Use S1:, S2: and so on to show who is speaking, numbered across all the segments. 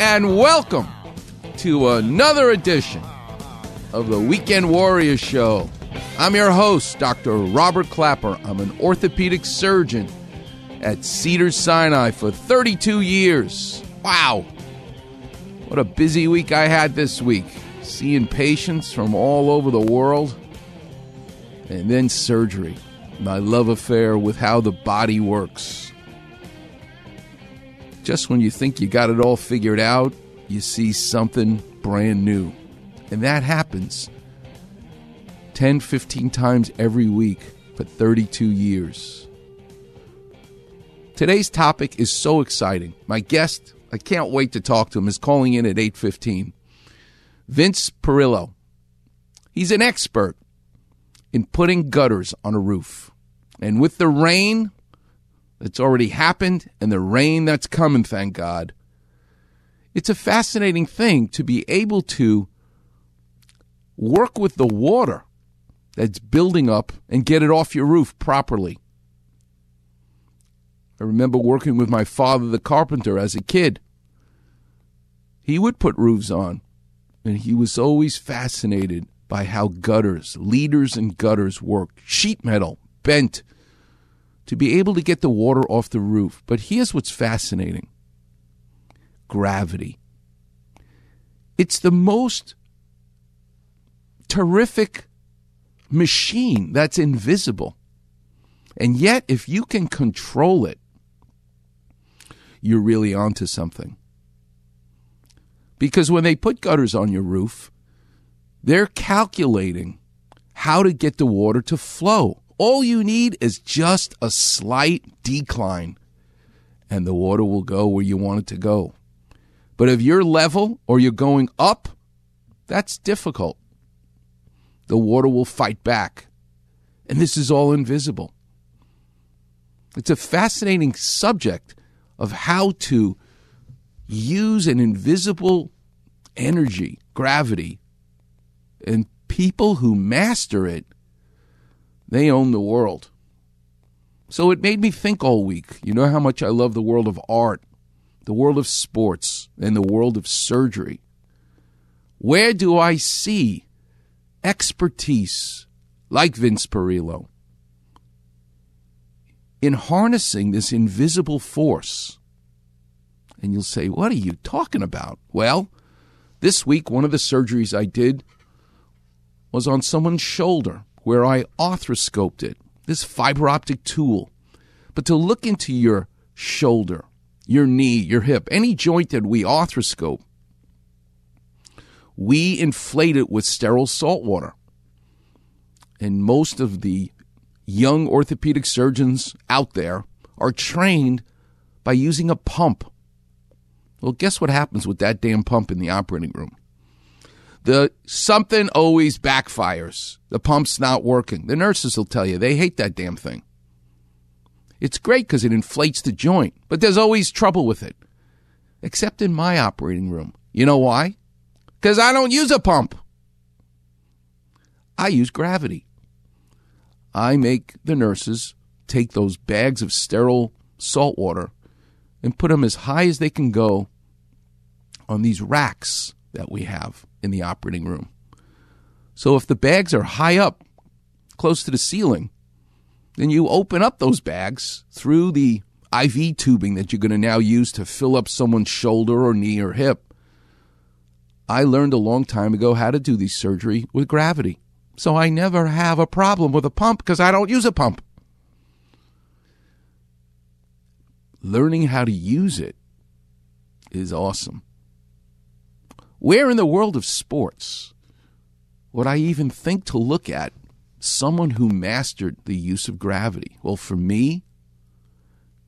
S1: and welcome to another edition of the Weekend Warrior Show. I'm your host, Dr. Robert Clapper. I'm an orthopedic surgeon at Cedars-Sinai for 32 years. Wow. What a busy week I had this week, seeing patients from all over the world, and then surgery. My love affair with how the body works just when you think you got it all figured out, you see something brand new. And that happens 10, 15 times every week for 32 years. Today's topic is so exciting. My guest, I can't wait to talk to him, is calling in at 8:15. Vince Perillo. He's an expert in putting gutters on a roof. And with the rain that's already happened and the rain that's coming, thank God. It's a fascinating thing to be able to work with the water that's building up and get it off your roof properly. I remember working with my father, the carpenter, as a kid. He would put roofs on, and he was always fascinated by how gutters, leaders and gutters work. Sheet metal, bent, to be able to get the water off the roof. But here's what's fascinating gravity. It's the most terrific machine that's invisible. And yet, if you can control it, you're really onto something. Because when they put gutters on your roof, they're calculating how to get the water to flow. All you need is just a slight decline, and the water will go where you want it to go. But if you're level or you're going up, that's difficult. The water will fight back. And this is all invisible. It's a fascinating subject of how to use an invisible energy, gravity, and people who master it they own the world. So it made me think all week. You know how much I love the world of art, the world of sports, and the world of surgery. Where do I see expertise like Vince Perillo in harnessing this invisible force? And you'll say, What are you talking about? Well, this week, one of the surgeries I did was on someone's shoulder where I arthroscoped it, this fiber optic tool. But to look into your shoulder, your knee, your hip, any joint that we arthroscope, we inflate it with sterile salt water. And most of the young orthopedic surgeons out there are trained by using a pump. Well, guess what happens with that damn pump in the operating room? The something always backfires. The pump's not working. The nurses will tell you they hate that damn thing. It's great because it inflates the joint, but there's always trouble with it. Except in my operating room. You know why? Because I don't use a pump. I use gravity. I make the nurses take those bags of sterile salt water and put them as high as they can go on these racks that we have in the operating room. So if the bags are high up, close to the ceiling, then you open up those bags through the IV tubing that you're going to now use to fill up someone's shoulder or knee or hip. I learned a long time ago how to do these surgery with gravity. So I never have a problem with a pump because I don't use a pump. Learning how to use it is awesome. Where in the world of sports would I even think to look at someone who mastered the use of gravity? Well, for me,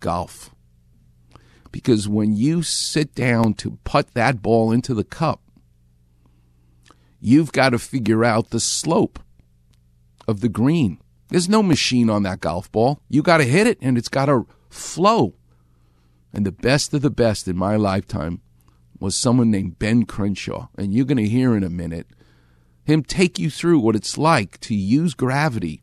S1: golf. Because when you sit down to put that ball into the cup, you've got to figure out the slope of the green. There's no machine on that golf ball. You got to hit it and it's got to flow. And the best of the best in my lifetime was someone named Ben Crenshaw. And you're going to hear in a minute him take you through what it's like to use gravity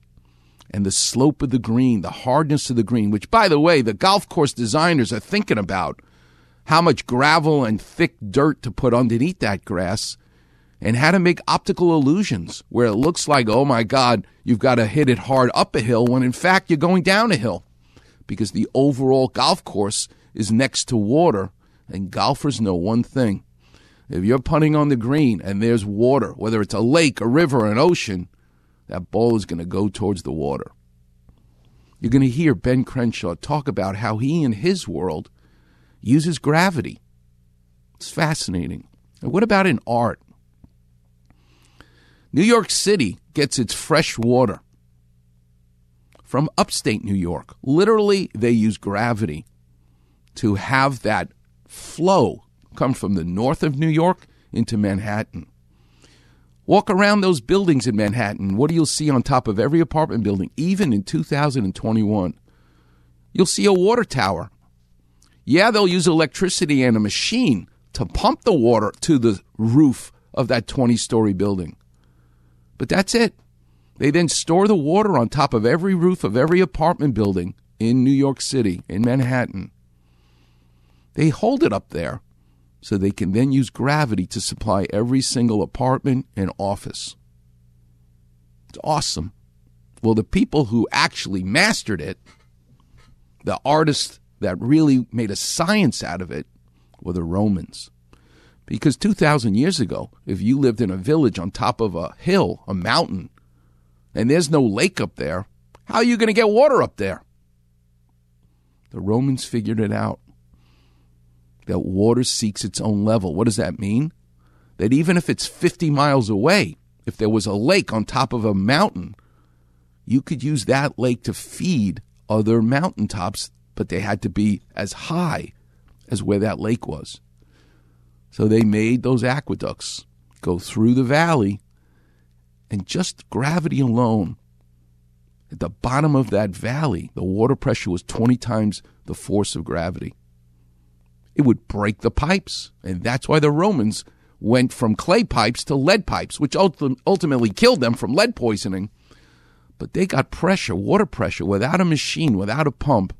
S1: and the slope of the green, the hardness of the green, which, by the way, the golf course designers are thinking about how much gravel and thick dirt to put underneath that grass and how to make optical illusions where it looks like, oh my God, you've got to hit it hard up a hill when in fact you're going down a hill because the overall golf course is next to water. And golfers know one thing if you're putting on the green and there's water, whether it's a lake, a river, an ocean, that ball is going to go towards the water. You're going to hear Ben Crenshaw talk about how he, in his world, uses gravity. It's fascinating. And what about in art? New York City gets its fresh water from upstate New York. Literally, they use gravity to have that flow come from the north of New York into Manhattan. Walk around those buildings in Manhattan. What do you see on top of every apartment building, even in 2021? You'll see a water tower. Yeah, they'll use electricity and a machine to pump the water to the roof of that 20 story building. But that's it. They then store the water on top of every roof of every apartment building in New York City, in Manhattan. They hold it up there so they can then use gravity to supply every single apartment and office. It's awesome. Well, the people who actually mastered it, the artists that really made a science out of it, were the Romans. Because 2,000 years ago, if you lived in a village on top of a hill, a mountain, and there's no lake up there, how are you going to get water up there? The Romans figured it out that water seeks its own level. What does that mean? That even if it's 50 miles away, if there was a lake on top of a mountain, you could use that lake to feed other mountaintops, but they had to be as high as where that lake was. So they made those aqueducts go through the valley, and just gravity alone, at the bottom of that valley, the water pressure was 20 times the force of gravity. It would break the pipes. And that's why the Romans went from clay pipes to lead pipes, which ultimately killed them from lead poisoning. But they got pressure, water pressure, without a machine, without a pump,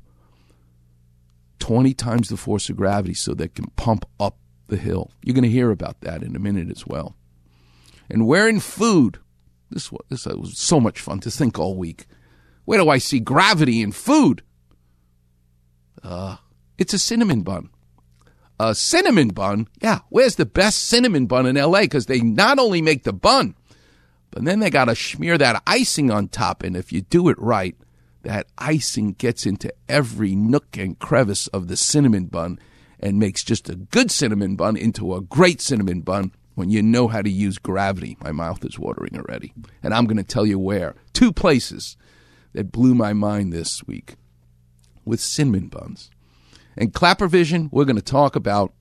S1: 20 times the force of gravity so they can pump up the hill. You're going to hear about that in a minute as well. And where in food, this was, this was so much fun to think all week. Where do I see gravity in food? Uh, it's a cinnamon bun. A cinnamon bun? Yeah, where's the best cinnamon bun in LA? Because they not only make the bun, but then they got to smear that icing on top. And if you do it right, that icing gets into every nook and crevice of the cinnamon bun and makes just a good cinnamon bun into a great cinnamon bun when you know how to use gravity. My mouth is watering already. And I'm going to tell you where. Two places that blew my mind this week with cinnamon buns. And Clapper Vision, we're going to talk about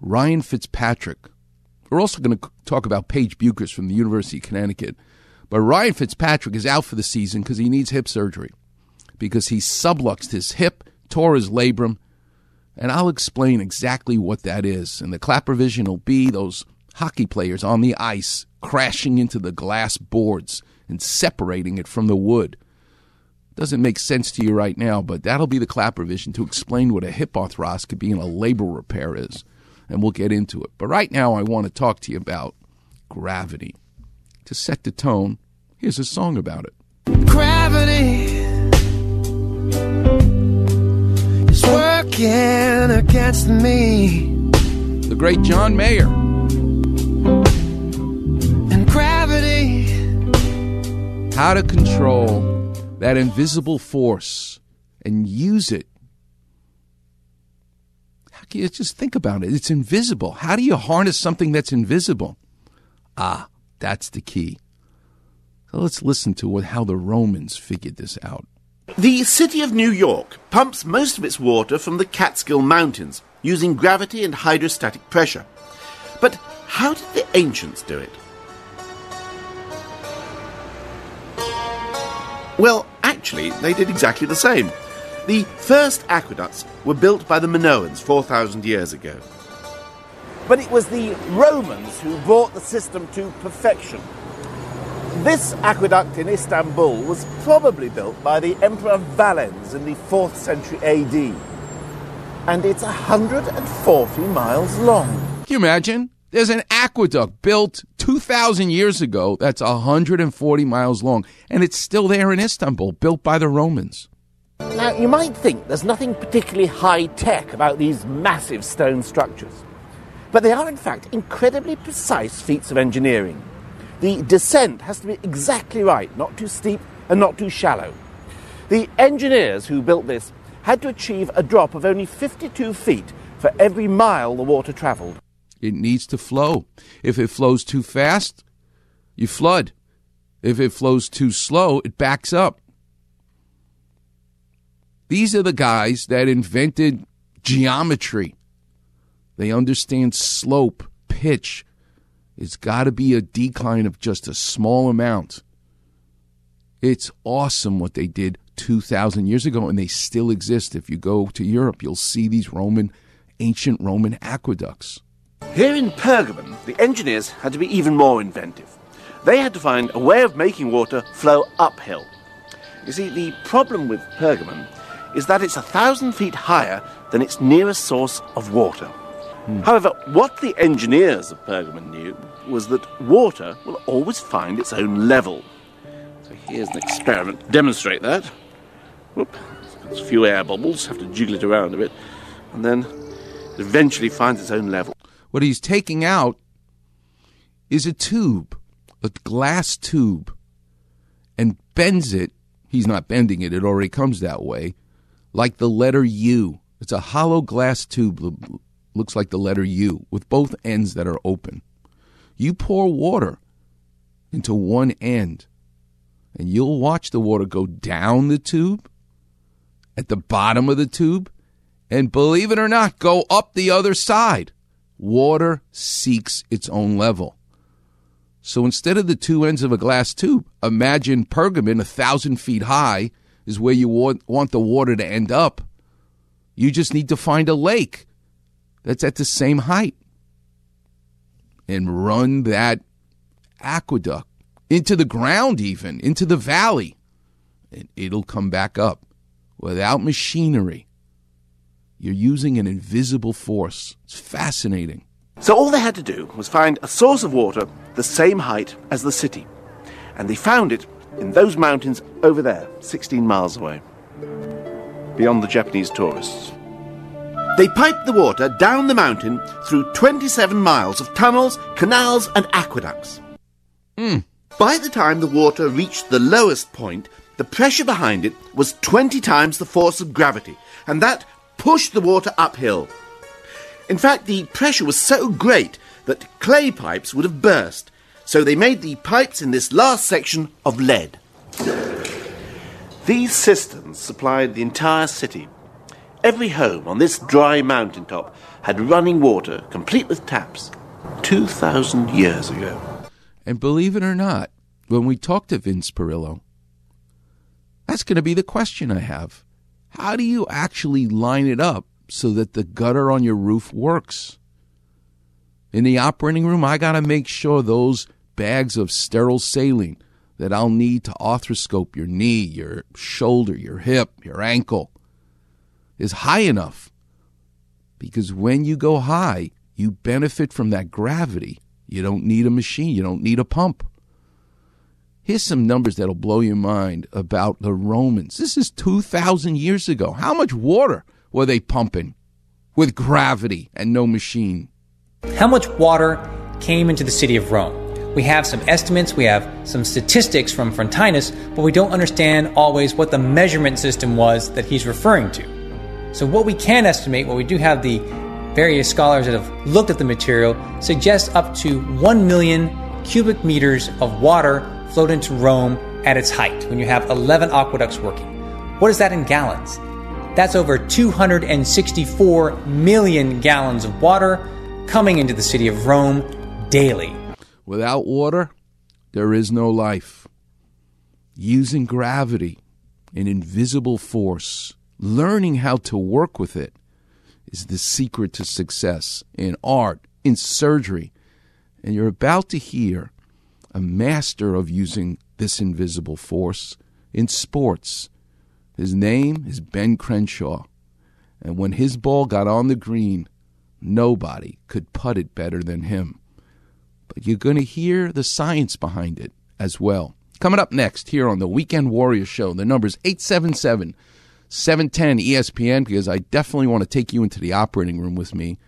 S1: Ryan Fitzpatrick. We're also going to talk about Paige Bueckers from the University of Connecticut. But Ryan Fitzpatrick is out for the season because he needs hip surgery because he subluxed his hip, tore his labrum, and I'll explain exactly what that is. And the clapper vision will be those hockey players on the ice crashing into the glass boards and separating it from the wood. Doesn't make sense to you right now, but that'll be the clap vision to explain what a hip arthroscopy and a labral repair is. And we'll get into it. But right now, I want to talk to you about gravity. To set the tone, here's a song about it.
S2: Gravity is working against me.
S1: The great John Mayer.
S2: And gravity.
S1: How to control that invisible force and use it. Just think about it? It's invisible. How do you harness something that's invisible? Ah, That's the key. So let's listen to what, how the Romans figured this out.
S3: The city of New York pumps most of its water from the Catskill Mountains using gravity and hydrostatic pressure. But how did the ancients do it? Well, actually, they did exactly the same. The first aqueducts were built by the Minoans 4,000 years ago. But it was the Romans who brought the system to perfection. This aqueduct in Istanbul was probably built by the Emperor Valens in the 4th century AD. And it's 140 miles long.
S1: Can you imagine? There's an aqueduct built 2,000 years ago that's 140 miles long, and it's still there in Istanbul, built by the Romans.
S3: Now, you might think there's nothing particularly high tech about these massive stone structures, but they are in fact incredibly precise feats of engineering. The descent has to be exactly right, not too steep and not too shallow. The engineers who built this had to achieve a drop of only 52 feet for every mile the water travelled.
S1: It needs to flow. If it flows too fast, you flood. If it flows too slow, it backs up. These are the guys that invented geometry. They understand slope, pitch. It's got to be a decline of just a small amount. It's awesome what they did 2,000 years ago, and they still exist. If you go to Europe, you'll see these Roman, ancient Roman aqueducts.
S3: Here in Pergamon, the engineers had to be even more inventive. They had to find a way of making water flow uphill. You see, the problem with Pergamon is that it's a thousand feet higher than its nearest source of water. Hmm. However, what the engineers of Pergamon knew was that water will always find its own level. So here's an experiment to demonstrate that. Whoop, there's a few air bubbles, have to jiggle it around a bit, and then it eventually finds its own level.
S1: What he's taking out is a tube, a glass tube, and bends it. He's not bending it, it already comes that way, like the letter U. It's a hollow glass tube, looks like the letter U, with both ends that are open. You pour water into one end, and you'll watch the water go down the tube, at the bottom of the tube, and believe it or not, go up the other side. Water seeks its own level. So instead of the two ends of a glass tube, imagine Pergamon, a thousand feet high, is where you want, want the water to end up. You just need to find a lake that's at the same height and run that aqueduct into the ground, even into the valley, and it'll come back up without machinery. You're using an invisible force. It's fascinating.
S3: So all they had to do was find a source of water the same height as the city. And they found it in those mountains over there, 16 miles away, beyond the Japanese tourists. They piped the water down the mountain through 27 miles of tunnels, canals, and aqueducts. Hmm. By the time the water reached the lowest point, the pressure behind it was 20 times the force of gravity, and that pushed the water uphill. In fact, the pressure was so great that clay pipes would have burst, so they made the pipes in this last section of lead. These cisterns supplied the entire city. Every home on this dry mountaintop had running water, complete with taps, 2,000 years ago.
S1: And believe it or not, when we talk to Vince Perillo, that's going to be the question I have. How do you actually line it up so that the gutter on your roof works? In the operating room, I got to make sure those bags of sterile saline that I'll need to arthroscope your knee, your shoulder, your hip, your ankle is high enough. Because when you go high, you benefit from that gravity. You don't need a machine, you don't need a pump. Here's some numbers that'll blow your mind about the Romans. This is 2,000 years ago. How much water were they pumping with gravity and no machine?
S4: How much water came into the city of Rome? We have some estimates, we have some statistics from Frontinus, but we don't understand always what the measurement system was that he's referring to. So, what we can estimate, what we do have the various scholars that have looked at the material, suggests up to 1 million cubic meters of water flowed into Rome at its height when you have 11 aqueducts working. What is that in gallons? That's over 264 million gallons of water coming into the city of Rome daily.
S1: Without water, there is no life. Using gravity, an invisible force, learning how to work with it is the secret to success in art, in surgery. And you're about to hear a master of using this invisible force in sports. His name is Ben Crenshaw. And when his ball got on the green, nobody could putt it better than him. But you're going to hear the science behind it as well. Coming up next here on the Weekend Warrior Show, the number's 877 710 ESPN because I definitely want to take you into the operating room with me.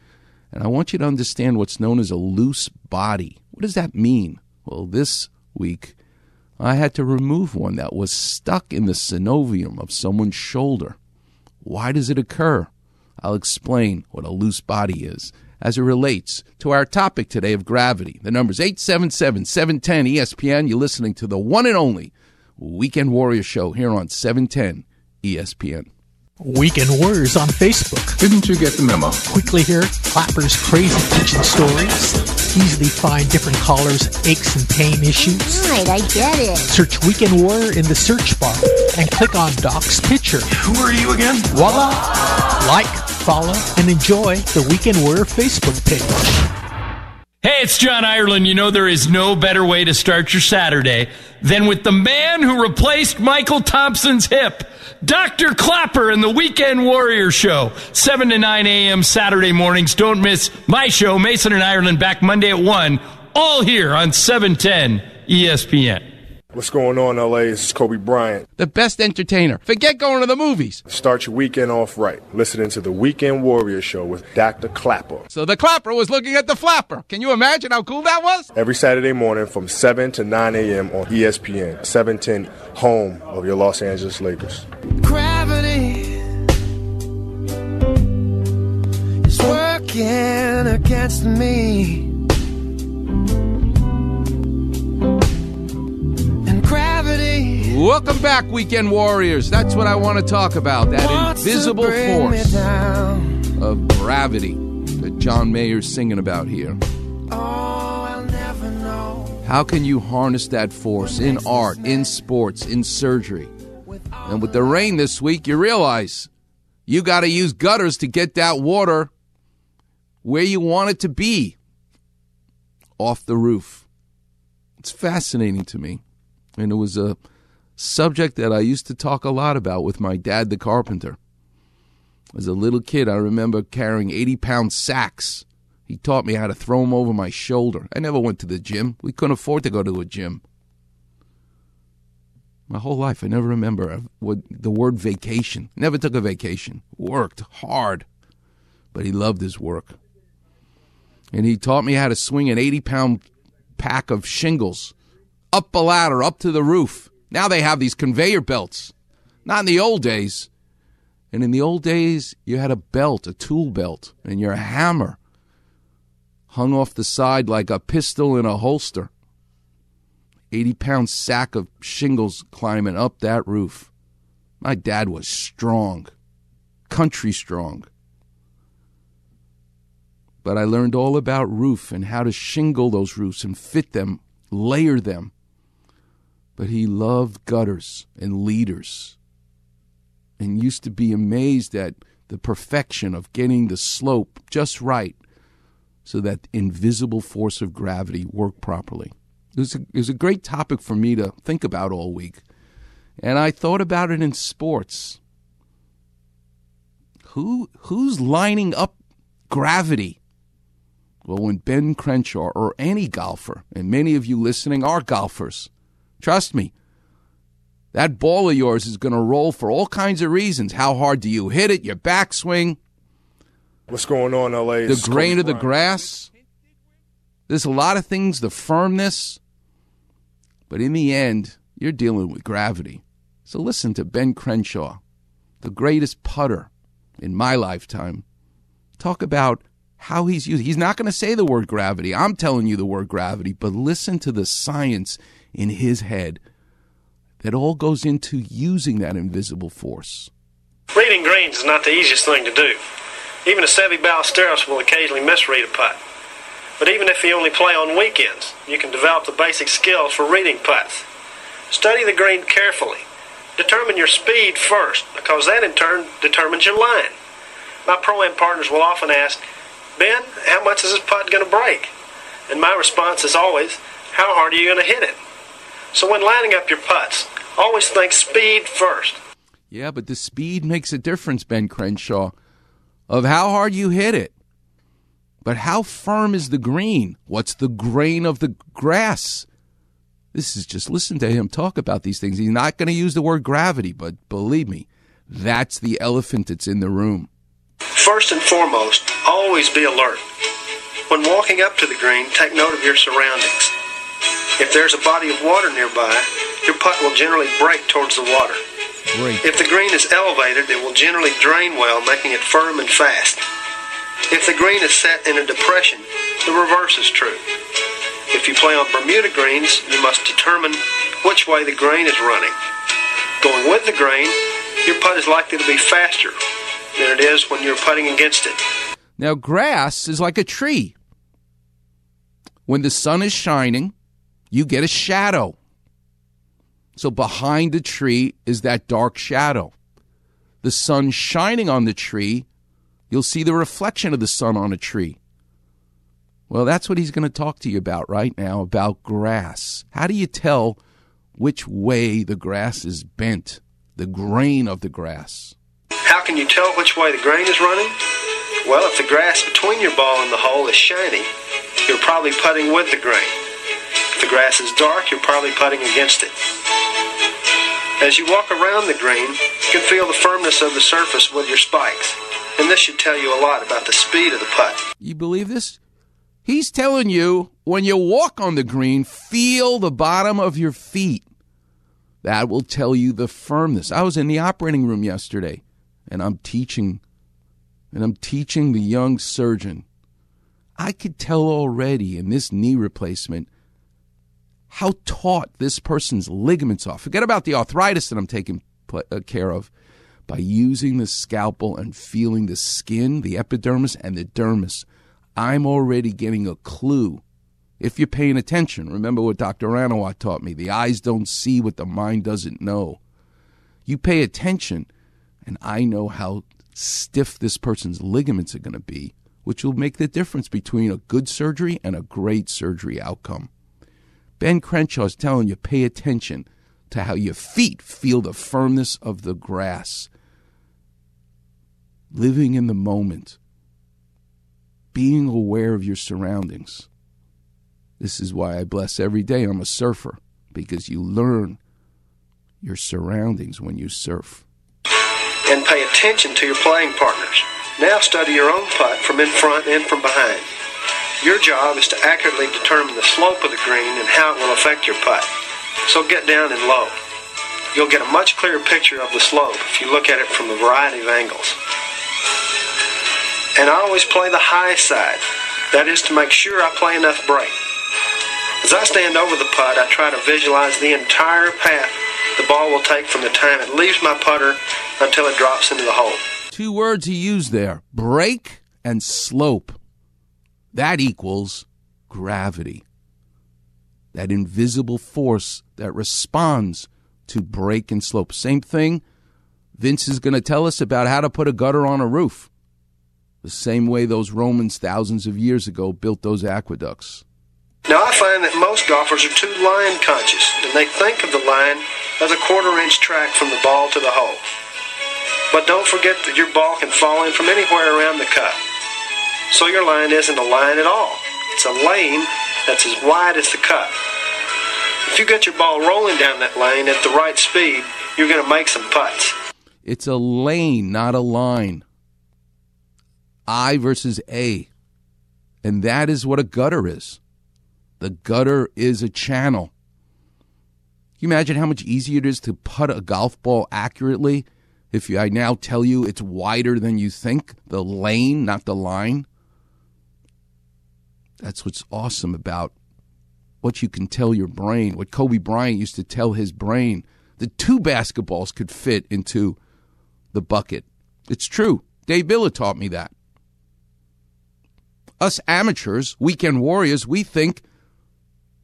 S1: And I want you to understand what's known as a loose body. What does that mean? Well, this week I had to remove one that was stuck in the synovium of someone's shoulder. Why does it occur? I'll explain what a loose body is as it relates to our topic today of gravity. The number's 877 710 ESPN. You're listening to the one and only Weekend Warrior Show here on 710 ESPN.
S5: Weekend Warriors on Facebook.
S6: Didn't you get the memo?
S5: Quickly here, Clapper's crazy kitchen stories. Easily find different callers' aches and pain issues.
S7: Right, I get it.
S5: Search Weekend Warrior in the search bar and click on Doc's picture.
S6: Who are you again?
S5: Voila! Like, follow, and enjoy the Weekend Warrior Facebook page.
S8: Hey, it's John Ireland. You know, there is no better way to start your Saturday than with the man who replaced Mychal Thompson's hip, Dr. Clapper and the Weekend Warrior Show, 7 to 9 a.m. Saturday mornings. Don't miss my show, Mason and Ireland, back Monday at 1, all here on 710 ESPN.
S9: What's going on, LA? This is Kobe Bryant.
S1: The best entertainer. Forget going to the movies.
S9: Start your weekend off right. Listening to the Weekend Warrior Show with Dr. Clapper.
S1: So the clapper was looking at the flapper. Can you imagine how cool that was?
S9: Every Saturday morning from 7 to 9 a.m. on ESPN, 710, home of your Los Angeles Lakers.
S2: Gravity is working against me.
S1: Welcome back, Weekend Warriors. That's what I want to talk about. That
S2: wants
S1: invisible force of gravity that John Mayer's singing about here.
S2: Oh, I'll never know.
S1: How can you harness that force in art, in sports, in surgery? And with the rain this week, you realize you got to use gutters to get that water where you want it to be off the roof. It's fascinating to me. And it was a subject that I used to talk a lot about with my dad, the carpenter. As a little kid, I remember carrying 80 pound sacks. He taught me how to throw them over my shoulder. I never went to the gym. We couldn't afford to go to a gym. My whole life, I never remember the word vacation. Never took a vacation. Worked hard, but he loved his work. And he taught me how to swing an 80 pound pack of shingles up a ladder, up to the roof. Now they have these conveyor belts. Not in the old days. And in the old days, you had a belt, a tool belt, and your hammer hung off the side like a pistol in a holster. 80 pound sack of shingles climbing up that roof. My dad was strong, country strong. But I learned all about roof and how to shingle those roofs and fit them, layer them. But he loved gutters and leaders and used to be amazed at the perfection of getting the slope just right so that invisible force of gravity worked properly. It was, a, it was a great topic for me to think about all week. And I thought about it in sports. Who who's lining up gravity? Well, when Ben Crenshaw or any golfer, and many of you listening are golfers, trust me, that ball of yours is going to roll for all kinds of reasons. How hard do you hit it? Your backswing,
S9: What's going on, LA?
S1: the grain of the grass. There's a lot of things, the firmness. But in the end, you're dealing with gravity. So listen to Ben Crenshaw, the greatest putter in my lifetime, talk about how he's using. He's not going to say the word gravity. I'm telling you the word gravity, but listen to the science in his head that all goes into using that invisible force.
S7: Reading greens is not the easiest thing to do. Even a Seve Ballesteros will occasionally misread a putt. But even if you only play on weekends, you can develop the basic skills for reading putts. Study the green carefully. Determine your speed first, because that in turn determines your line. My pro-am partners will often ask, Ben, how much is this putt going to break? And my response is always, how hard are you going to hit it? So when lining up your putts, always think speed first.
S1: Yeah, but the speed makes a difference, Ben Crenshaw, of how hard you hit it. But how firm is the green? What's the grain of the grass? This is just listen to him talk about these things. He's not going to use the word gravity, but believe me, that's the elephant that's in the room.
S7: First and foremost, always be alert. When walking up to the green, take note of your surroundings. If there's a body of water nearby, your putt will generally break towards the water.
S1: Break.
S7: If the green is elevated, it will generally drain well, making it firm and fast. If the green is set in a depression, the reverse is true. If you play on Bermuda greens, you must determine which way the grain is running. Going with the grain, your putt is likely to be faster than it is when you're putting against it.
S1: Now, grass is like a tree. When the sun is shining, you get a shadow. So behind the tree is that dark shadow. The sun shining on the tree, you'll see the reflection of the sun on a tree. Well, that's what he's going to talk to you about right now about grass. How do you tell which way the grass is bent, the grain of the grass?
S7: How can you tell which way the grain is running? Well, if the grass between your ball and the hole is shiny, you're probably putting with the grain. The grass is dark, you're probably putting against it. As you walk around the green, you can feel the firmness of the surface with your spikes, and this should tell you a lot about the speed of the putt.
S1: You believe this? He's telling you when you walk on the green, feel the bottom of your feet. That will tell you the firmness. I was in the operating room yesterday and I'm teaching and I'm teaching the young surgeon. I could tell already in this knee replacement how taut this person's ligaments are. Forget about the arthritis that I'm taking uh, care of by using the scalpel and feeling the skin, the epidermis, and the dermis. I'm already getting a clue. If you're paying attention, remember what Dr. Ranawat taught me the eyes don't see what the mind doesn't know. You pay attention, and I know how stiff this person's ligaments are going to be, which will make the difference between a good surgery and a great surgery outcome. Ben Crenshaw is telling you pay attention to how your feet feel the firmness of the grass. Living in the moment, being aware of your surroundings. This is why I bless every day I'm a surfer, because you learn your surroundings when you surf.
S7: And pay attention to your playing partners. Now study your own putt from in front and from behind. Your job is to accurately determine the slope of the green and how it will affect your putt. So get down and low. You'll get a much clearer picture of the slope if you look at it from a variety of angles. And I always play the high side. That is to make sure I play enough break. As I stand over the putt, I try to visualize the entire path the ball will take from the time it leaves my putter until it drops into the hole.
S1: Two words he used there break and slope. That equals gravity. That invisible force that responds to break and slope. Same thing Vince is going to tell us about how to put a gutter on a roof. The same way those Romans thousands of years ago built those aqueducts.
S7: Now, I find that most golfers are too line conscious, and they think of the line as a quarter inch track from the ball to the hole. But don't forget that your ball can fall in from anywhere around the cup. So your line isn't a line at all. It's a lane that's as wide as the cup. If you get your ball rolling down that lane at the right speed, you're going to make some putts.
S1: It's a lane, not a line. I versus A. And that is what a gutter is. The gutter is a channel. Can you imagine how much easier it is to putt a golf ball accurately if I now tell you it's wider than you think? The lane, not the line. That's what's awesome about what you can tell your brain. What Kobe Bryant used to tell his brain that two basketballs could fit into the bucket. It's true. Dave Miller taught me that. Us amateurs, weekend warriors, we think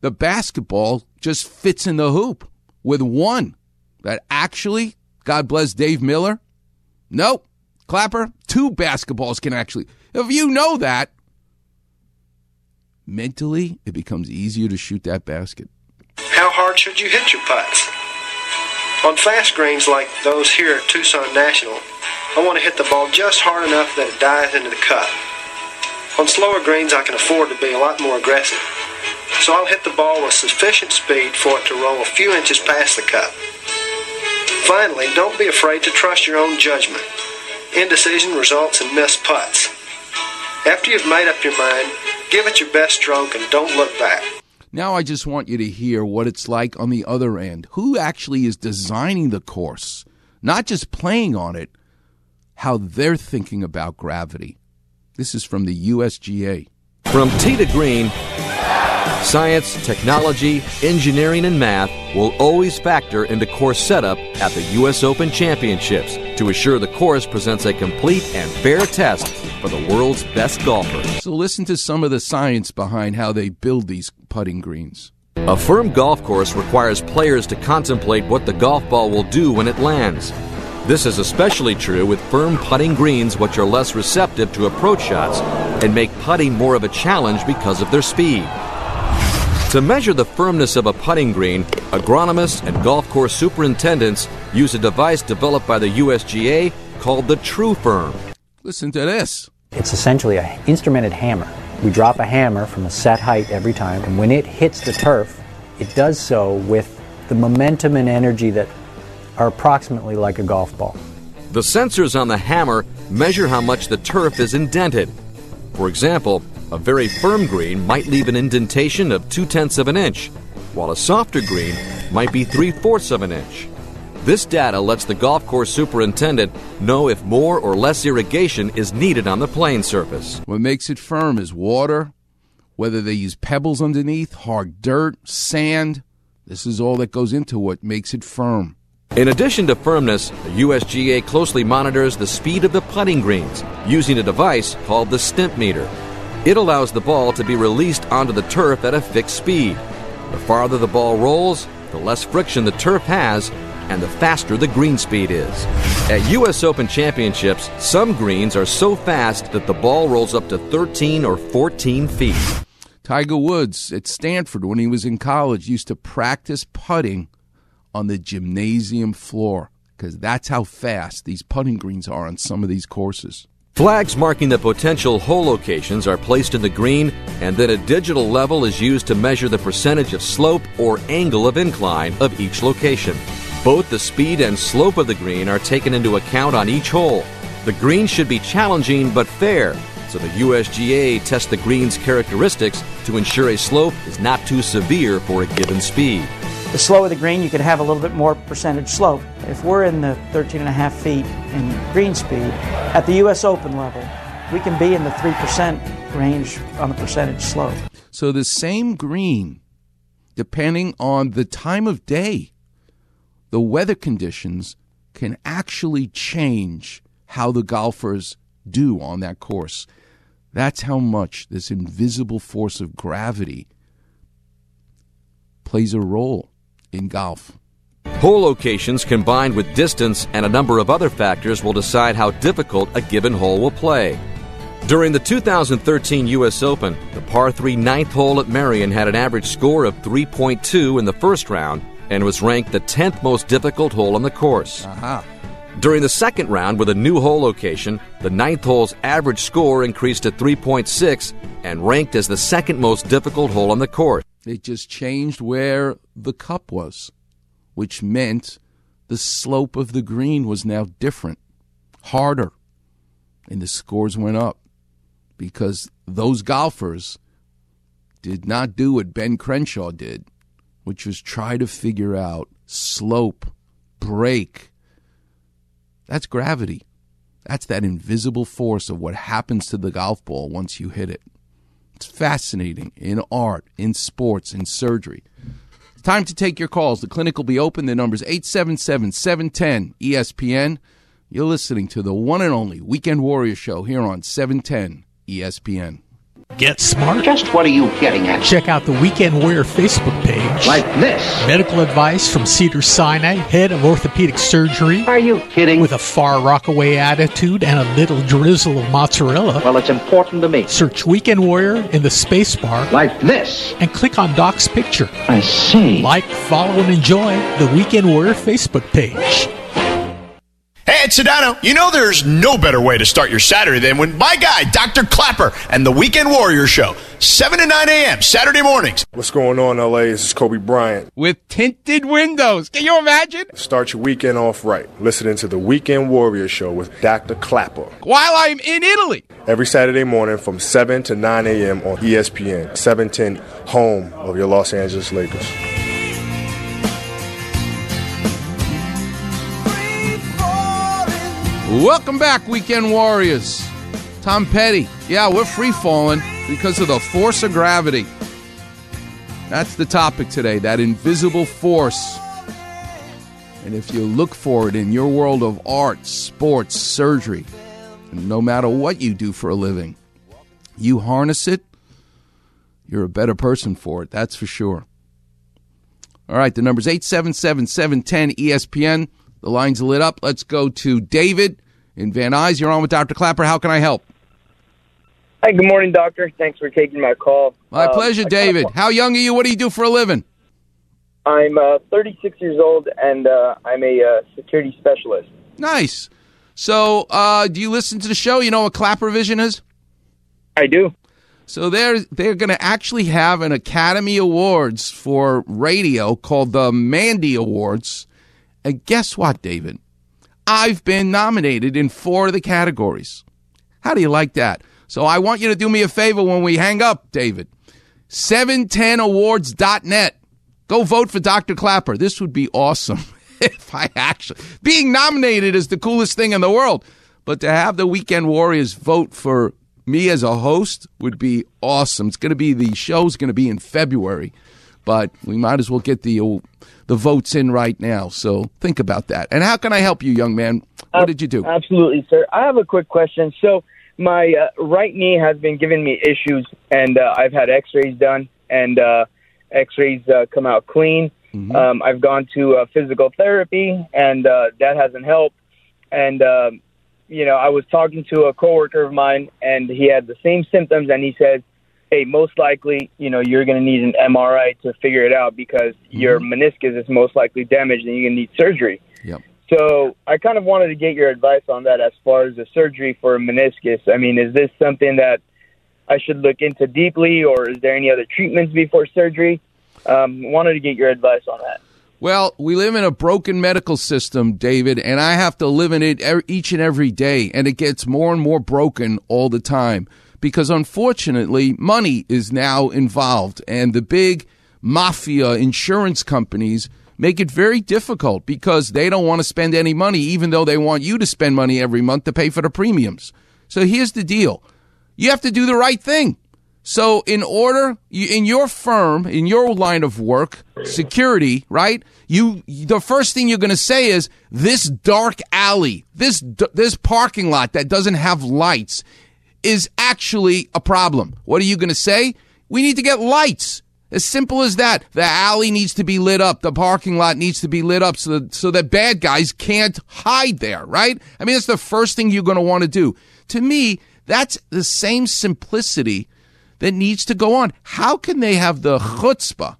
S1: the basketball just fits in the hoop with one. That actually, God bless Dave Miller. Nope. Clapper, two basketballs can actually. If you know that, mentally, it becomes easier to shoot that basket.
S7: How hard should you hit your putts? On fast greens like those here at Tucson National, I want to hit the ball just hard enough that it dives into the cup. On slower greens, I can afford to be a lot more aggressive. So I'll hit the ball with sufficient speed for it to roll a few inches past the cup. Finally, don't be afraid to trust your own judgment. Indecision results in missed putts. After you've made up your mind, give it your best stroke and don't look back.
S1: Now I just want you to hear what it's like on the other end. Who actually is designing the course? Not just playing on it, how they're thinking about gravity. This is from the USGA.
S10: From tee to green, science, technology, engineering, and math will always factor into course setup at the U.S. Open Championships to assure the course presents a complete and fair test for the world's best golfers.
S1: So listen to some of the science behind how they build these putting greens.
S10: A firm golf course requires players to contemplate what the golf ball will do when it lands. This is especially true with firm putting greens, which are less receptive to approach shots and make putting more of a challenge because of their speed. To measure the firmness of a putting green, agronomists and golf course superintendents use a device developed by the USGA called the TruFirm.
S1: Listen to this.
S11: It's essentially an instrumented hammer. We drop a hammer from a set height every time, and when it hits the turf, it does so with the momentum and energy that are approximately like a golf ball.
S10: The sensors on the hammer measure how much the turf is indented. For example, a very firm green might leave an indentation of two tenths of an inch, while a softer green might be three fourths of an inch. This data lets the golf course superintendent know if more or less irrigation is needed on the playing surface.
S1: What makes it firm is water, whether they use pebbles underneath, hard dirt, sand. This is all that goes into what makes it firm.
S10: In addition to firmness, the USGA closely monitors the speed of the putting greens using a device called the Stimpmeter. It allows the ball to be released onto the turf at a fixed speed. The farther the ball rolls, the less friction the turf has, and the faster the green speed is. At U.S. Open Championships, some greens are so fast that the ball rolls up to 13 or 14 feet.
S1: Tiger Woods at Stanford, when he was in college, used to practice putting on the gymnasium floor because that's how fast these putting greens are on some of these courses.
S10: Flags marking the potential hole locations are placed in the green, and then a digital level is used to measure the percentage of slope or angle of incline of each location. Both the speed and slope of the green are taken into account on each hole. The green should be challenging but fair, so the USGA tests the green's characteristics to ensure a slope is not too severe for a given speed.
S12: The slower the green, you could have a little bit more percentage slope. If we're in the 13 and a half feet in green speed, at the U.S. Open level, we can be in the 3% range on the percentage slope.
S1: So the same green, depending on the time of day, the weather conditions can actually change how the golfers do on that course. That's how much this invisible force of gravity plays a role in golf.
S10: Hole locations combined with distance and a number of other factors will decide how difficult a given hole will play. During the 2013 U.S. Open, the par 3 ninth hole at Merion had an average score of 3.2 in the first round and was ranked the 10th most difficult hole on the course.
S1: Aha.
S10: During the second round with a new hole location, the ninth hole's average score increased to 3.6 and ranked as the second most difficult hole on the course.
S1: It just changed where the cup was, which meant the slope of the green was now different, harder, and the scores went up because those golfers did not do what Ben Crenshaw did, which was try to figure out slope, break. That's gravity. That's that invisible force of what happens to the golf ball once you hit it. It's fascinating in art, in sports, in surgery. Time to take your calls. The clinic will be open. The number's 877 710 ESPN. You're listening to the one and only Weekend Warrior Show here on E 710 ESPN.
S5: Get smart.
S13: Just what are you getting at?
S5: Check out the Weekend Warrior Facebook page.
S13: Like this.
S5: Medical advice from Cedars-Sinai, head of orthopedic surgery.
S13: Are you kidding?
S5: With a far rockaway attitude and a little drizzle of mozzarella.
S13: Well, it's important to me.
S5: Search Weekend Warrior in the space bar.
S13: Like this.
S5: And click on Doc's picture.
S13: I see.
S5: Like, follow, and enjoy the Weekend Warrior Facebook page.
S14: Hey, it's Sedano. You know there's no better way to start your Saturday than when my guy, Dr. Clapper, and the Weekend Warrior Show, 7 to 9 a.m. Saturday mornings.
S9: What's going on, LA? This is Kobe Bryant.
S1: With tinted windows. Can you imagine?
S9: Start your weekend off right. Listening to the Weekend Warrior Show with Dr. Clapper.
S1: While I'm in Italy.
S9: Every Saturday morning from 7 to 9 a.m. on ESPN, 710, home of your Los Angeles Lakers.
S1: Welcome back, Weekend Warriors. Tom Petty. Yeah, we're free falling because of the force of gravity. That's the topic today, that invisible force. And if you look for it in your world of art, sports, surgery, and no matter what you do for a living, you harness it, you're a better person for it, that's for sure. All right, the number's 877 710 ESPN. The line's lit up. Let's go to David in Van Nuys. You're on with Dr. Clapper. How can I help?
S15: Hi, good morning, doctor. Thanks for taking my call.
S1: My
S15: Um,
S1: pleasure, David. How young are you? What do you do for a living?
S15: I'm uh, 36 years old, and uh, I'm a uh, security specialist.
S1: Nice. So, uh, do you listen to the show? You know what Clapper Vision is?
S15: I do.
S1: So they're they're going to actually have an Academy Awards for radio called the Mandy Awards. And guess what, David? I've been nominated in four of the categories. How do you like that? So I want you to do me a favor when we hang up, David. 710awards.net. Go vote for Dr. Clapper. This would be awesome if I actually. Being nominated is the coolest thing in the world. But to have the Weekend Warriors vote for me as a host would be awesome. It's going to be the show's going to be in February, but we might as well get the uh, the votes in right now. So think about that. And how can I help you, young man? What did you do?
S15: Absolutely, sir. I have a quick question. So, my uh, right knee has been giving me issues, and uh, I've had X-rays done, and uh, X-rays uh, come out clean. Um, I've gone to uh, physical therapy, and uh, that hasn't helped. And um, you know, I was talking to a coworker of mine, and he had the same symptoms, and he said, "Hey, most likely, you know, you're going to need an MRI to figure it out because your meniscus is most likely damaged, and you're going to need surgery."
S1: Yep.
S15: So I kind of wanted to get your advice on that as far as the surgery for a meniscus. I mean, is this something that I should look into deeply, or is there any other treatments before surgery? Um, wanted to get your advice on that.
S1: Well, we live in a broken medical system, David, and I have to live in it each and every day, and it gets more and more broken all the time because unfortunately, money is now involved, and the big mafia insurance companies make it very difficult because they don't want to spend any money, even though they want you to spend money every month to pay for the premiums. So here's the deal you have to do the right thing. So, in order, in your firm, in your line of work, security, right? You, the first thing you're going to say is this dark alley, this this parking lot that doesn't have lights, is actually a problem. What are you going to say? We need to get lights. As simple as that. The alley needs to be lit up. The parking lot needs to be lit up so that, so that bad guys can't hide there, right? I mean, that's the first thing you're going to want to do. To me, that's the same simplicity that needs to go on. How can they have the chutzpah?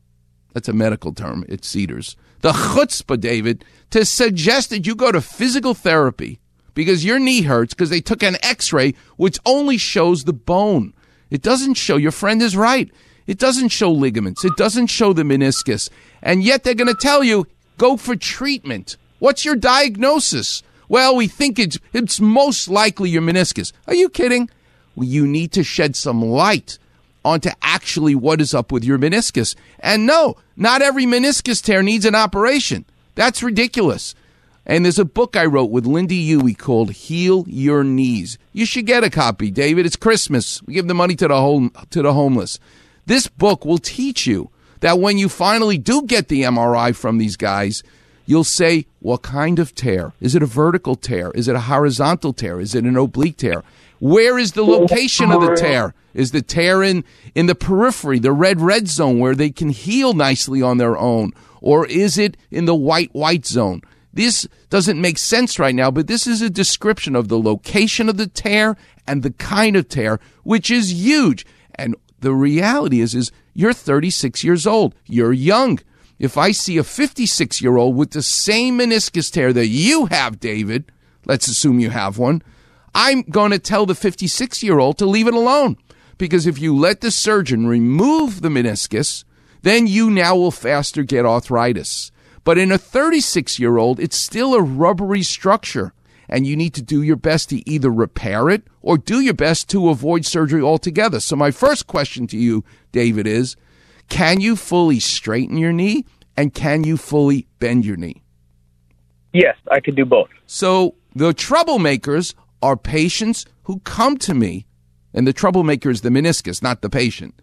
S1: That's a medical term. It's Cedars. The chutzpah, David, to suggest that you go to physical therapy because your knee hurts because they took an x-ray which only shows the bone. It doesn't show your friend is right. It doesn't show ligaments. It doesn't show the meniscus. And yet they're going to tell you go for treatment. What's your diagnosis? Well, we think it's it's most likely your meniscus. Are you kidding? Well, you need to shed some light onto actually what is up with your meniscus. And no, not every meniscus tear needs an operation. That's ridiculous. And there's a book I wrote with Lynda Huey called Heal Your Knees. You should get a copy, David. It's Christmas. We give the money to the home, to the homeless. This book will teach you that when you finally do get the MRI from these guys, you'll say, what kind of tear? Is it a vertical tear? Is it a horizontal tear? Is it an oblique tear? Where is the location of the tear? Is the tear in, in the periphery, the red red zone where they can heal nicely on their own? Or is it in the white white zone? This doesn't make sense right now, but this is a description of the location of the tear and the kind of tear, which is huge. And the reality is, is you're 36 years old. You're young. If I see a 56 year old with the same meniscus tear that you have, David, let's assume you have one, I'm going to tell the 56 year old to leave it alone. Because if you let the surgeon remove the meniscus, then you now will faster get arthritis. But in a 36 year old, it's still a rubbery structure, and you need to do your best to either repair it or do your best to avoid surgery altogether. So, my first question to you, David, is can you fully straighten your knee and can you fully bend your knee?
S15: Yes, I could do both.
S1: So, the troublemakers are patients who come to me, and the troublemaker is the meniscus, not the patient.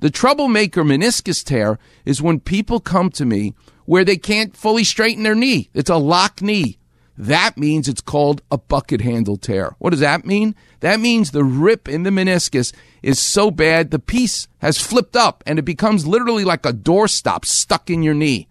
S1: The troublemaker meniscus tear is when people come to me where they can't fully straighten their knee. It's a lock knee. That means it's called a bucket handle tear. What does that mean? That means the rip in the meniscus is so bad the piece has flipped up and it becomes literally like a doorstop stuck in your knee.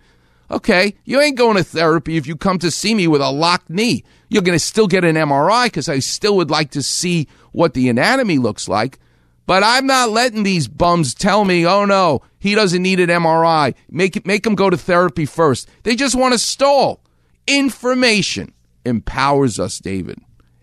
S1: Okay, you ain't going to therapy if you come to see me with a locked knee. You're going to still get an MRI because I still would like to see what the anatomy looks like. But I'm not letting these bums tell me, oh no, he doesn't need an MRI. Make make him go to therapy first. They just want to stall. Information empowers us, David.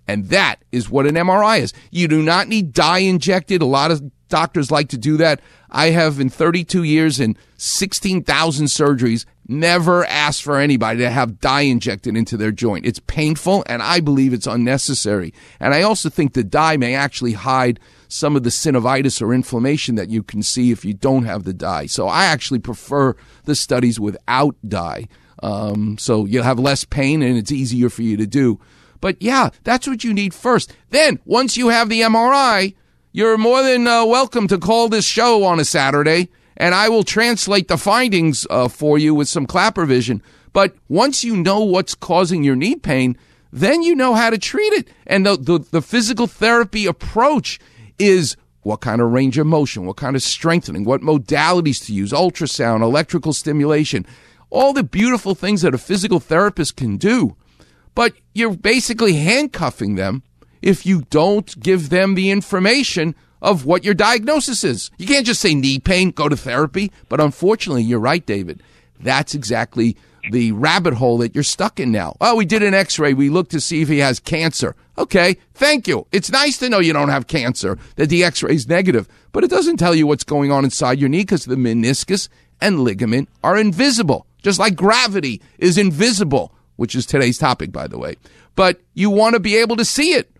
S1: And that is what an MRI is. You do not need dye injected. A lot of doctors like to do that. I have in 32 years and 16,000 surgeries never asked for anybody to have dye injected into their joint. It's painful and I believe it's unnecessary. And I also think the dye may actually hide some of the synovitis or inflammation that you can see if you don't have the dye. So I actually prefer the studies without dye. Um, so you'll have less pain and it's easier for you to do. But yeah, that's what you need first. Then once you have the MRI, you're more than uh, welcome to call this show on a Saturday and I will translate the findings uh, for you with some clapper vision. But once you know what's causing your knee pain, then you know how to treat it. And the, the, the physical therapy approach is what kind of range of motion, what kind of strengthening, what modalities to use, ultrasound, electrical stimulation, all the beautiful things that a physical therapist can do. But you're basically handcuffing them if you don't give them the information of what your diagnosis is. You can't just say knee pain, go to therapy. But unfortunately, you're right, David. That's exactly the rabbit hole that you're stuck in now. Oh, we did an x ray. We looked to see if he has cancer. Okay, thank you. It's nice to know you don't have cancer, that the x ray is negative, but it doesn't tell you what's going on inside your knee because the meniscus and ligament are invisible, just like gravity is invisible, which is today's topic, by the way. But you want to be able to see it.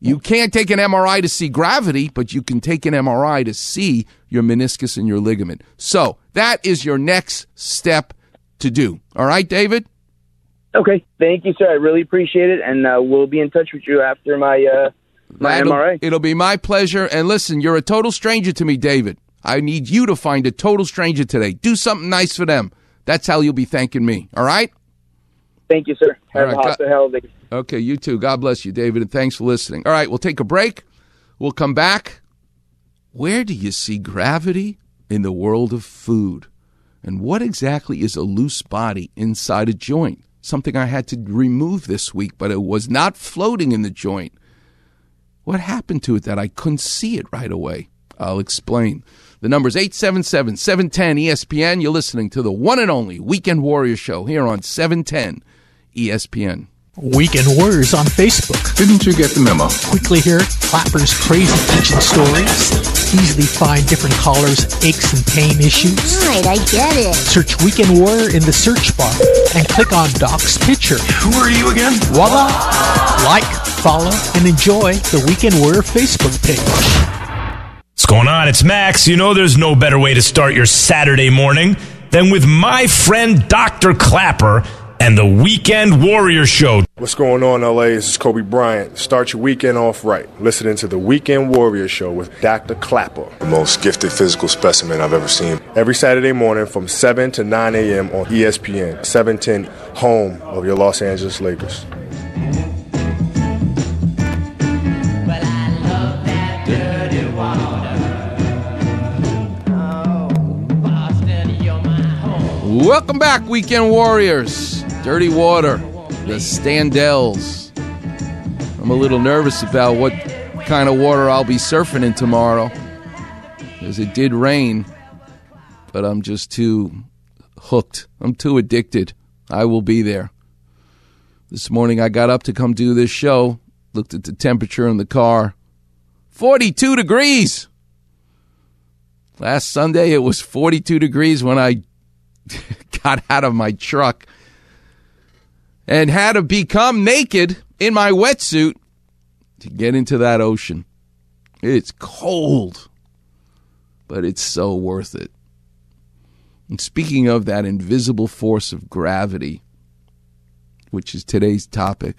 S1: You can't take an MRI to see gravity, but you can take an MRI to see your meniscus and your ligament. So that is your next step to do. All right, David?
S15: Okay, thank you, sir. I really appreciate it, and uh, we'll be in touch with you after my uh, my
S1: That'll-
S15: MRI.
S1: It'll be my pleasure. And listen, you're a total stranger to me, David. I need you to find a total stranger today. Do something nice for them. That's how you'll be thanking me. All right?
S15: Thank you, sir. Have
S1: right,
S15: a hot holiday.
S1: Okay, you too. God bless you, David, and thanks for listening. All right, we'll take a break. We'll come back. Where do you see gravity in the world of food? And what exactly is a loose body inside a joint? Something I had to remove this week, but it was not floating in the joint. What happened to it that I couldn't see it right away? I'll explain. The number's 877 710 ESPN. You're listening to the one and only Weekend Warrior Show here on E 710 ESPN.
S5: Weekend Warriors on Facebook.
S6: Didn't you get the memo?
S5: Quickly hear Clapper's crazy kitchen stories. Easily find different callers' aches and pain issues.
S16: Right, I get it.
S5: Search Weekend Warrior in the search bar and click on Doc's picture.
S6: Who are you again?
S5: Voila! Like, follow, and enjoy the Weekend Warrior Facebook page.
S17: What's going on? It's Max. You know there's no better way to start your Saturday morning than with my friend Dr. Clapper and the Weekend Warrior Show.
S9: What's going on, LA? This is Kobe Bryant. Start your weekend off right. Listening to the Weekend Warrior Show with Dr. Clapper.
S16: The most gifted physical specimen I've ever seen.
S9: Every Saturday morning from 7 to 9 a.m. on ESPN, 710, home of your Los Angeles Lakers.
S1: Welcome back, Weekend Warriors. Dirty Water, the Standells. I'm a little nervous about what kind of water I'll be surfing in tomorrow. Because it did rain, but I'm just too hooked. I'm too addicted. I will be there. This morning I got up to come do this show, looked at the temperature in the car 42 degrees. Last Sunday it was 42 degrees when I got out of my truck and had to become naked in my wetsuit to get into that ocean. It's cold, but it's so worth it. And speaking of that invisible force of gravity, which is today's topic,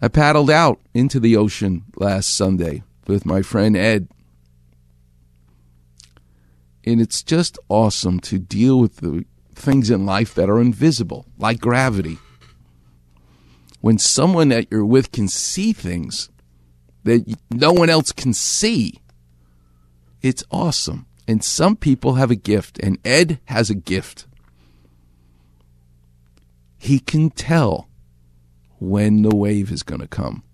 S1: I paddled out into the ocean last Sunday with my friend Ed. And it's just awesome to deal with the things in life that are invisible, like gravity. When someone that you're with can see things that no one else can see, it's awesome. And some people have a gift, and Ed has a gift. He can tell when the wave is going to come.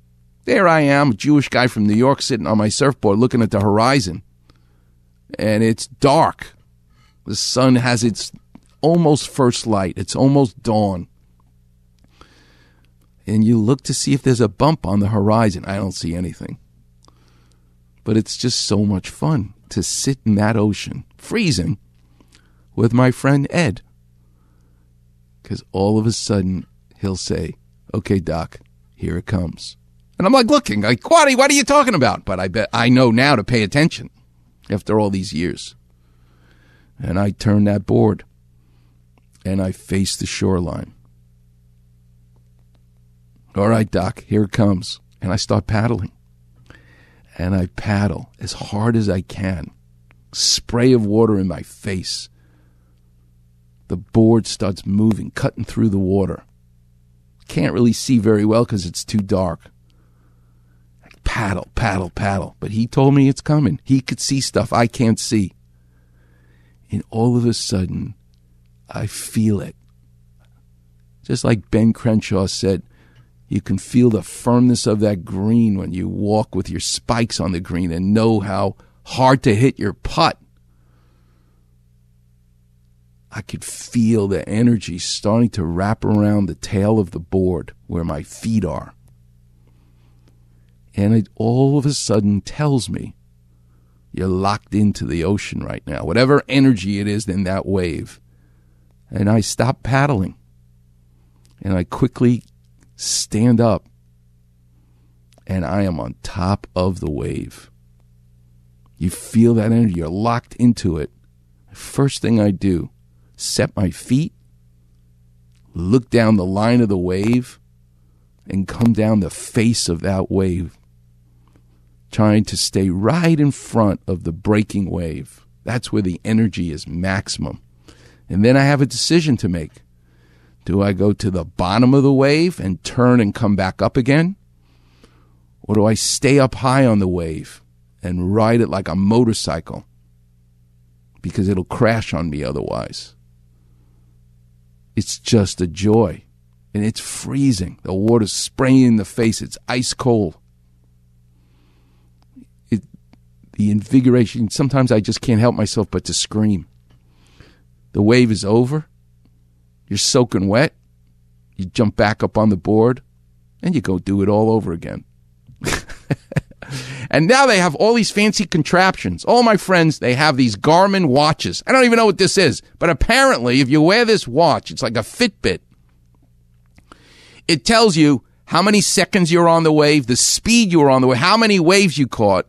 S1: There I am, a Jewish guy from New York, sitting on my surfboard looking at the horizon and it's dark. The sun has its almost first light, it's almost dawn. And you look to see if there's a bump on the horizon. I don't see anything. But it's just so much fun to sit in that ocean, freezing, with my friend Ed. Because all of a sudden, he'll say, Okay, Doc, here it comes. And I'm like looking, like, Quaddy, what are you talking about? But I bet I know now to pay attention after all these years. And I turn that board and I face the shoreline. All right, Doc, here it comes. And I start paddling. And I paddle as hard as I can. Spray of water in my face. The board starts moving, cutting through the water. Can't really see very well because it's too dark paddle, paddle, paddle. But he told me it's coming. He could see stuff I can't see. And all of a sudden, I feel it. Just like Ben Crenshaw said, you can feel the firmness of that green when you walk with your spikes on the green and know how hard to hit your putt. I could feel the energy starting to wrap around the tail of the board where my feet are and it all of a sudden tells me you're locked into the ocean right now, whatever energy it is in that wave. And I stop paddling and I quickly stand up and I am on top of the wave. You feel that energy, you're locked into it. First thing I do, set my feet, look down the line of the wave, and come down the face of that wave trying to stay right in front of the breaking wave. That's where the energy is maximum. And then I have a decision to make. Do I go to the bottom of the wave and turn and come back up again? Or do I stay up high on the wave and ride it like a motorcycle? Because it'll crash on me otherwise. It's just a joy. And it's freezing. The water's spraying in the face. It's ice cold. The invigoration. Sometimes I just can't help myself but to scream. The wave is over. You're soaking wet. You jump back up on the board and you go do it all over again. and now they have all these fancy contraptions. All my friends, they have these Garmin watches. I don't even know what this is, but apparently, if you wear this watch, it's like a Fitbit. It tells you how many seconds you're on the wave, the speed you were on the wave, how many waves you caught,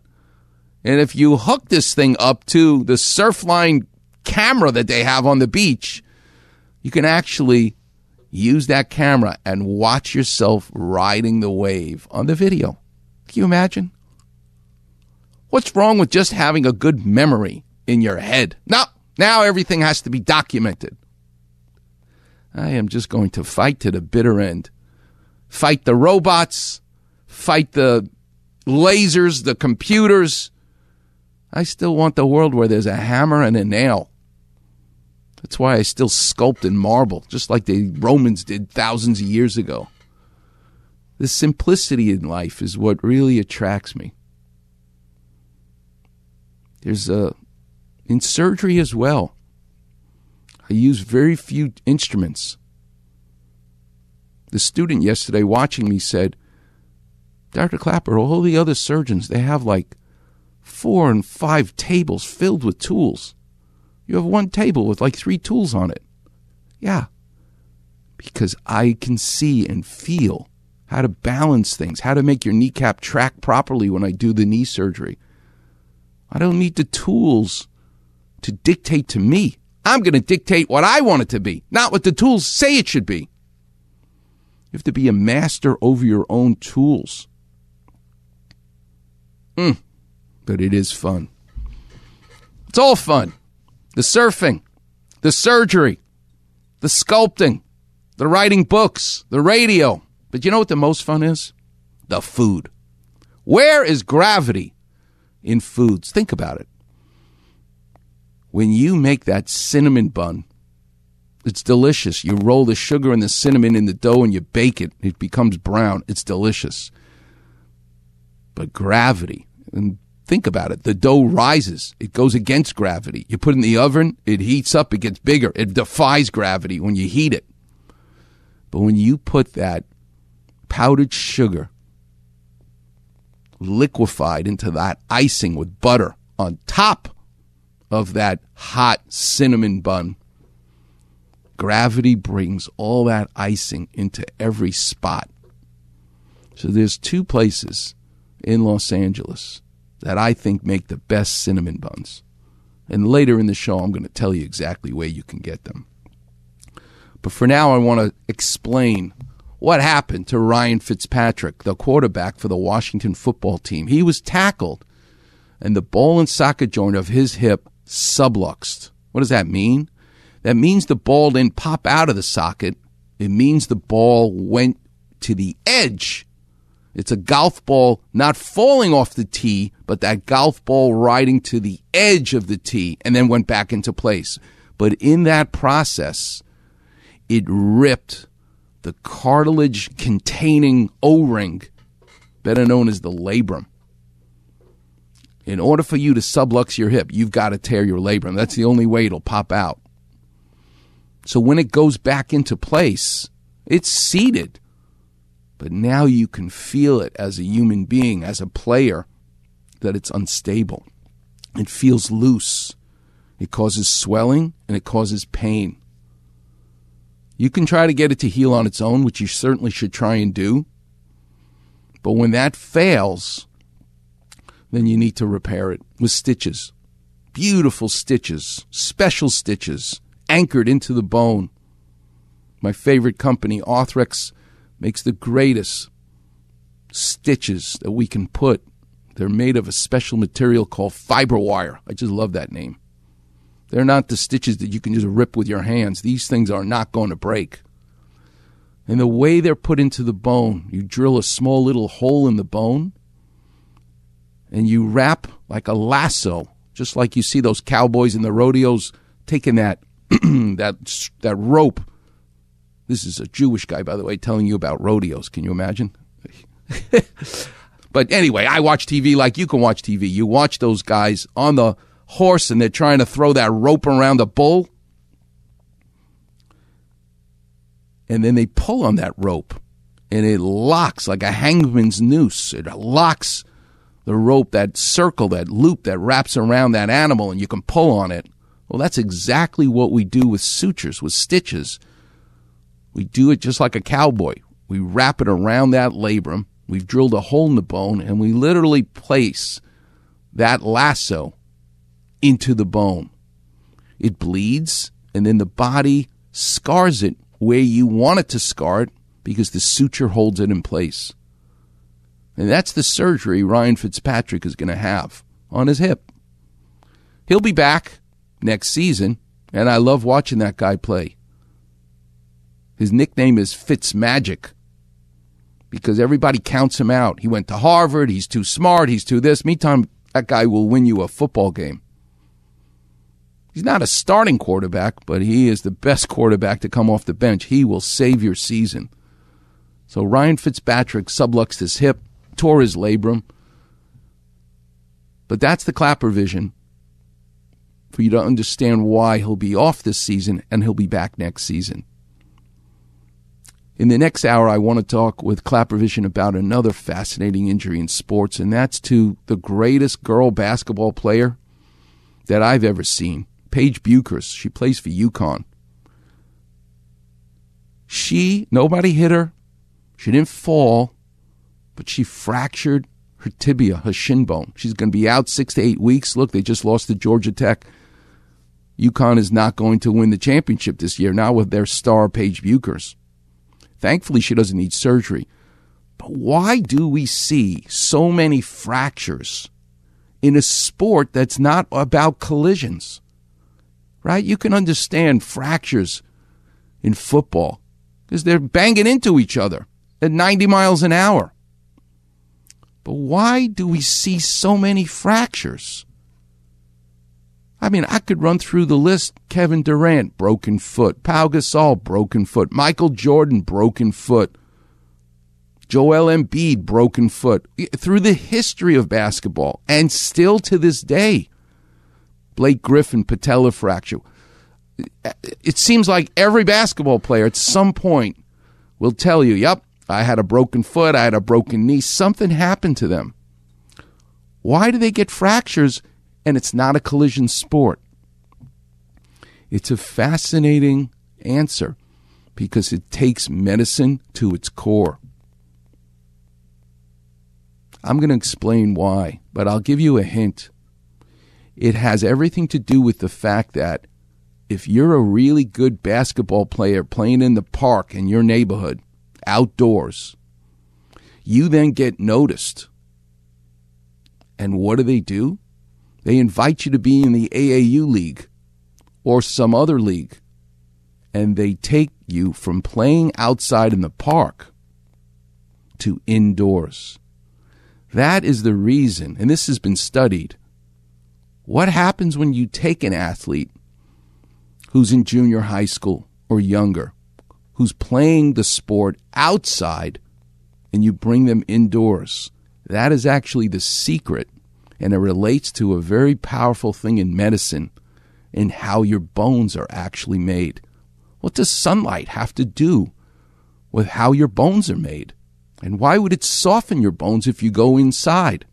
S1: and if you hook this thing up to the Surfline camera that they have on the beach, you can actually use that camera and watch yourself riding the wave on the video. Can you imagine? What's wrong with just having a good memory in your head? No, now everything has to be documented. I am just going to fight to the bitter end. Fight the robots, fight the lasers, the computers. I still want the world where there's a hammer and a nail. That's why I still sculpt in marble, just like the Romans did thousands of years ago. The simplicity in life is what really attracts me. There's a in surgery as well. I use very few instruments. The student yesterday watching me said, Dr. Clapper, all the other surgeons, they have like four and five tables filled with tools. You have one table with like three tools on it. Yeah. Because I can see and feel how to balance things, how to make your kneecap track properly when I do the knee surgery. I don't need the tools to dictate to me. I'm going to dictate what I want it to be, not what the tools say it should be. You have to be a master over your own tools. Mm, but it is fun. It's all fun. The surfing, the surgery, the sculpting, the writing books, the radio. But you know what the most fun is? The food. Where is gravity in foods? Think about it. When you make that cinnamon bun, it's delicious. You roll the sugar and the cinnamon in the dough and you bake it. It becomes brown. It's delicious. But gravity, and think about it, the dough rises. It goes against gravity. You put it in the oven, it heats up, it gets bigger. It defies gravity when you heat it. But when you put that powdered sugar liquefied into that icing with butter on top of that hot cinnamon bun, gravity brings all that icing into every spot. So there's two places in Los Angeles that I think make the best cinnamon buns. And later in the show, I'm going to tell you exactly where you can get them. But for now, I want to explain what happened to Ryan Fitzpatrick, the quarterback for the Washington football team. He was tackled, and the ball and socket joint of his hip subluxed. What does that mean? That means the ball didn't pop out of the socket. It means the ball went to the edge. It's a golf ball not falling off the tee, but that golf ball riding to the edge of the tee and then went back into place. But in that process, it ripped the cartilage containing O ring, better known as the labrum. In order for you to sublux your hip, you've got to tear your labrum. That's the only way it'll pop out. So when it goes back into place, it's seated. But now you can feel it as a human being, as a player, that it's unstable. It feels loose. It causes swelling and it causes pain. You can try to get it to heal on its own, which you certainly should try and do. But when that fails, then you need to repair it with stitches. Beautiful stitches, special stitches, anchored into the bone. My favorite company, Arthrex, makes the greatest stitches that we can put. They're made of a special material called FiberWire. I just love that name. They're not the stitches that you can just rip with your hands. These things are not going to break. And the way they're put into the bone, you drill a small little hole in the bone and you wrap like a lasso, just like you see those cowboys in the rodeos taking that that that rope. This is a Jewish guy, by the way, telling you about rodeos. Can you imagine? but anyway, I watch TV like you can watch TV. You watch those guys on the horse and they're trying to throw that rope around the bull. And then they pull on that rope and it locks like a hangman's noose. It locks the rope, that circle, that loop that wraps around that animal and you can pull on it. Well, that's exactly what we do with sutures, with stitches. We do it just like a cowboy. We wrap it around that labrum. We've drilled a hole in the bone and we literally place that lasso into the bone. It bleeds and then the body scars it where you want it to scar it because the suture holds it in place. And that's the surgery Ryan Fitzpatrick is going to have on his hip. He'll be back next season, and I love watching that guy play. His nickname is Fitzmagic because everybody counts him out. He went to Harvard, he's too smart, he's too this. Meantime, that guy will win you a football game. He's not a starting quarterback, but he is the best quarterback to come off the bench. He will save your season. So Ryan Fitzpatrick subluxed his hip, tore his labrum. But that's the Clapper vision for you to understand why he'll be off this season and he'll be back next season. In the next hour, I want to talk with Clapper Vision about another fascinating injury in sports, and that's to the greatest girl basketball player that I've ever seen, Paige Bueckers. She plays for UConn. She, nobody hit her. She didn't fall, but she fractured her tibia, her shin bone. She's going to be out six to eight weeks. Look, they just lost to Georgia Tech. UConn is not going to win the championship this year, now with their star Paige Bueckers. Thankfully, she doesn't need surgery. But why do we see so many fractures in a sport that's not about collisions? Right? You can understand fractures in football because they're banging into each other at 90 miles an hour. But why do we see so many fractures? I mean, I could run through the list. Kevin Durant, broken foot. Pau Gasol, broken foot. Michael Jordan, broken foot. Joel Embiid, broken foot. Through the history of basketball, and still to this day, Blake Griffin, patella fracture. It seems like every basketball player at some point will tell you, yep, I had a broken foot, I had a broken knee, something happened to them. Why do they get fractures and it's not a collision sport? It's a fascinating answer because it takes medicine to its core. I'm going to explain why, but I'll give you a hint. It has everything to do with the fact that if you're a really good basketball player playing in the park in your neighborhood, outdoors, you then get noticed. And what do they do? They invite you to be in the AAU league or some other league. And they take you from playing outside in the park to indoors. That is the reason, and this has been studied. What happens when you take an athlete who's in junior high school or younger, who's playing the sport outside, and you bring them indoors? That is actually the secret, and it relates to a very powerful thing in medicine in how your bones are actually made. What does sunlight have to do with how your bones are made? And why would it soften your bones if you go inside?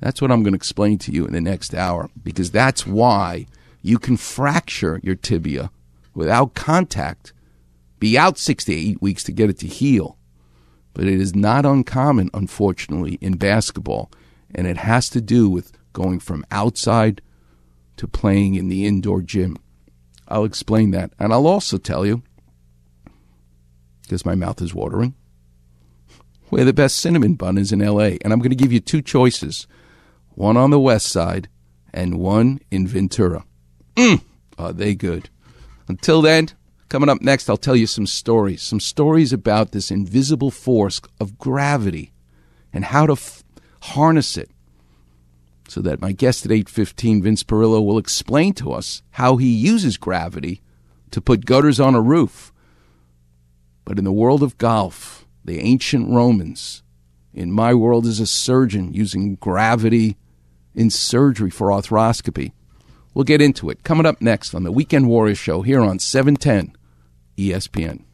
S1: That's what I'm going to explain to you in the next hour, because that's why you can fracture your tibia without contact, be out six to eight weeks to get it to heal. But it is not uncommon, unfortunately, in basketball, and it has to do with going from outside to playing in the indoor gym. I'll explain that. And I'll also tell you, because my mouth is watering, where the best cinnamon bun is in LA. And I'm going to give you two choices one on the west side and one in Ventura. Mm, are they good? Until then, coming up next, I'll tell you some stories. Some stories about this invisible force of gravity and how to harness it. So that my guest at 8:15 Vince Perillo will explain to us how he uses gravity to put gutters on a roof. But in the world of golf, the ancient Romans, in my world as a surgeon using gravity in surgery for arthroscopy. We'll get into it coming up next on the Weekend Warrior Show here on 710 ESPN.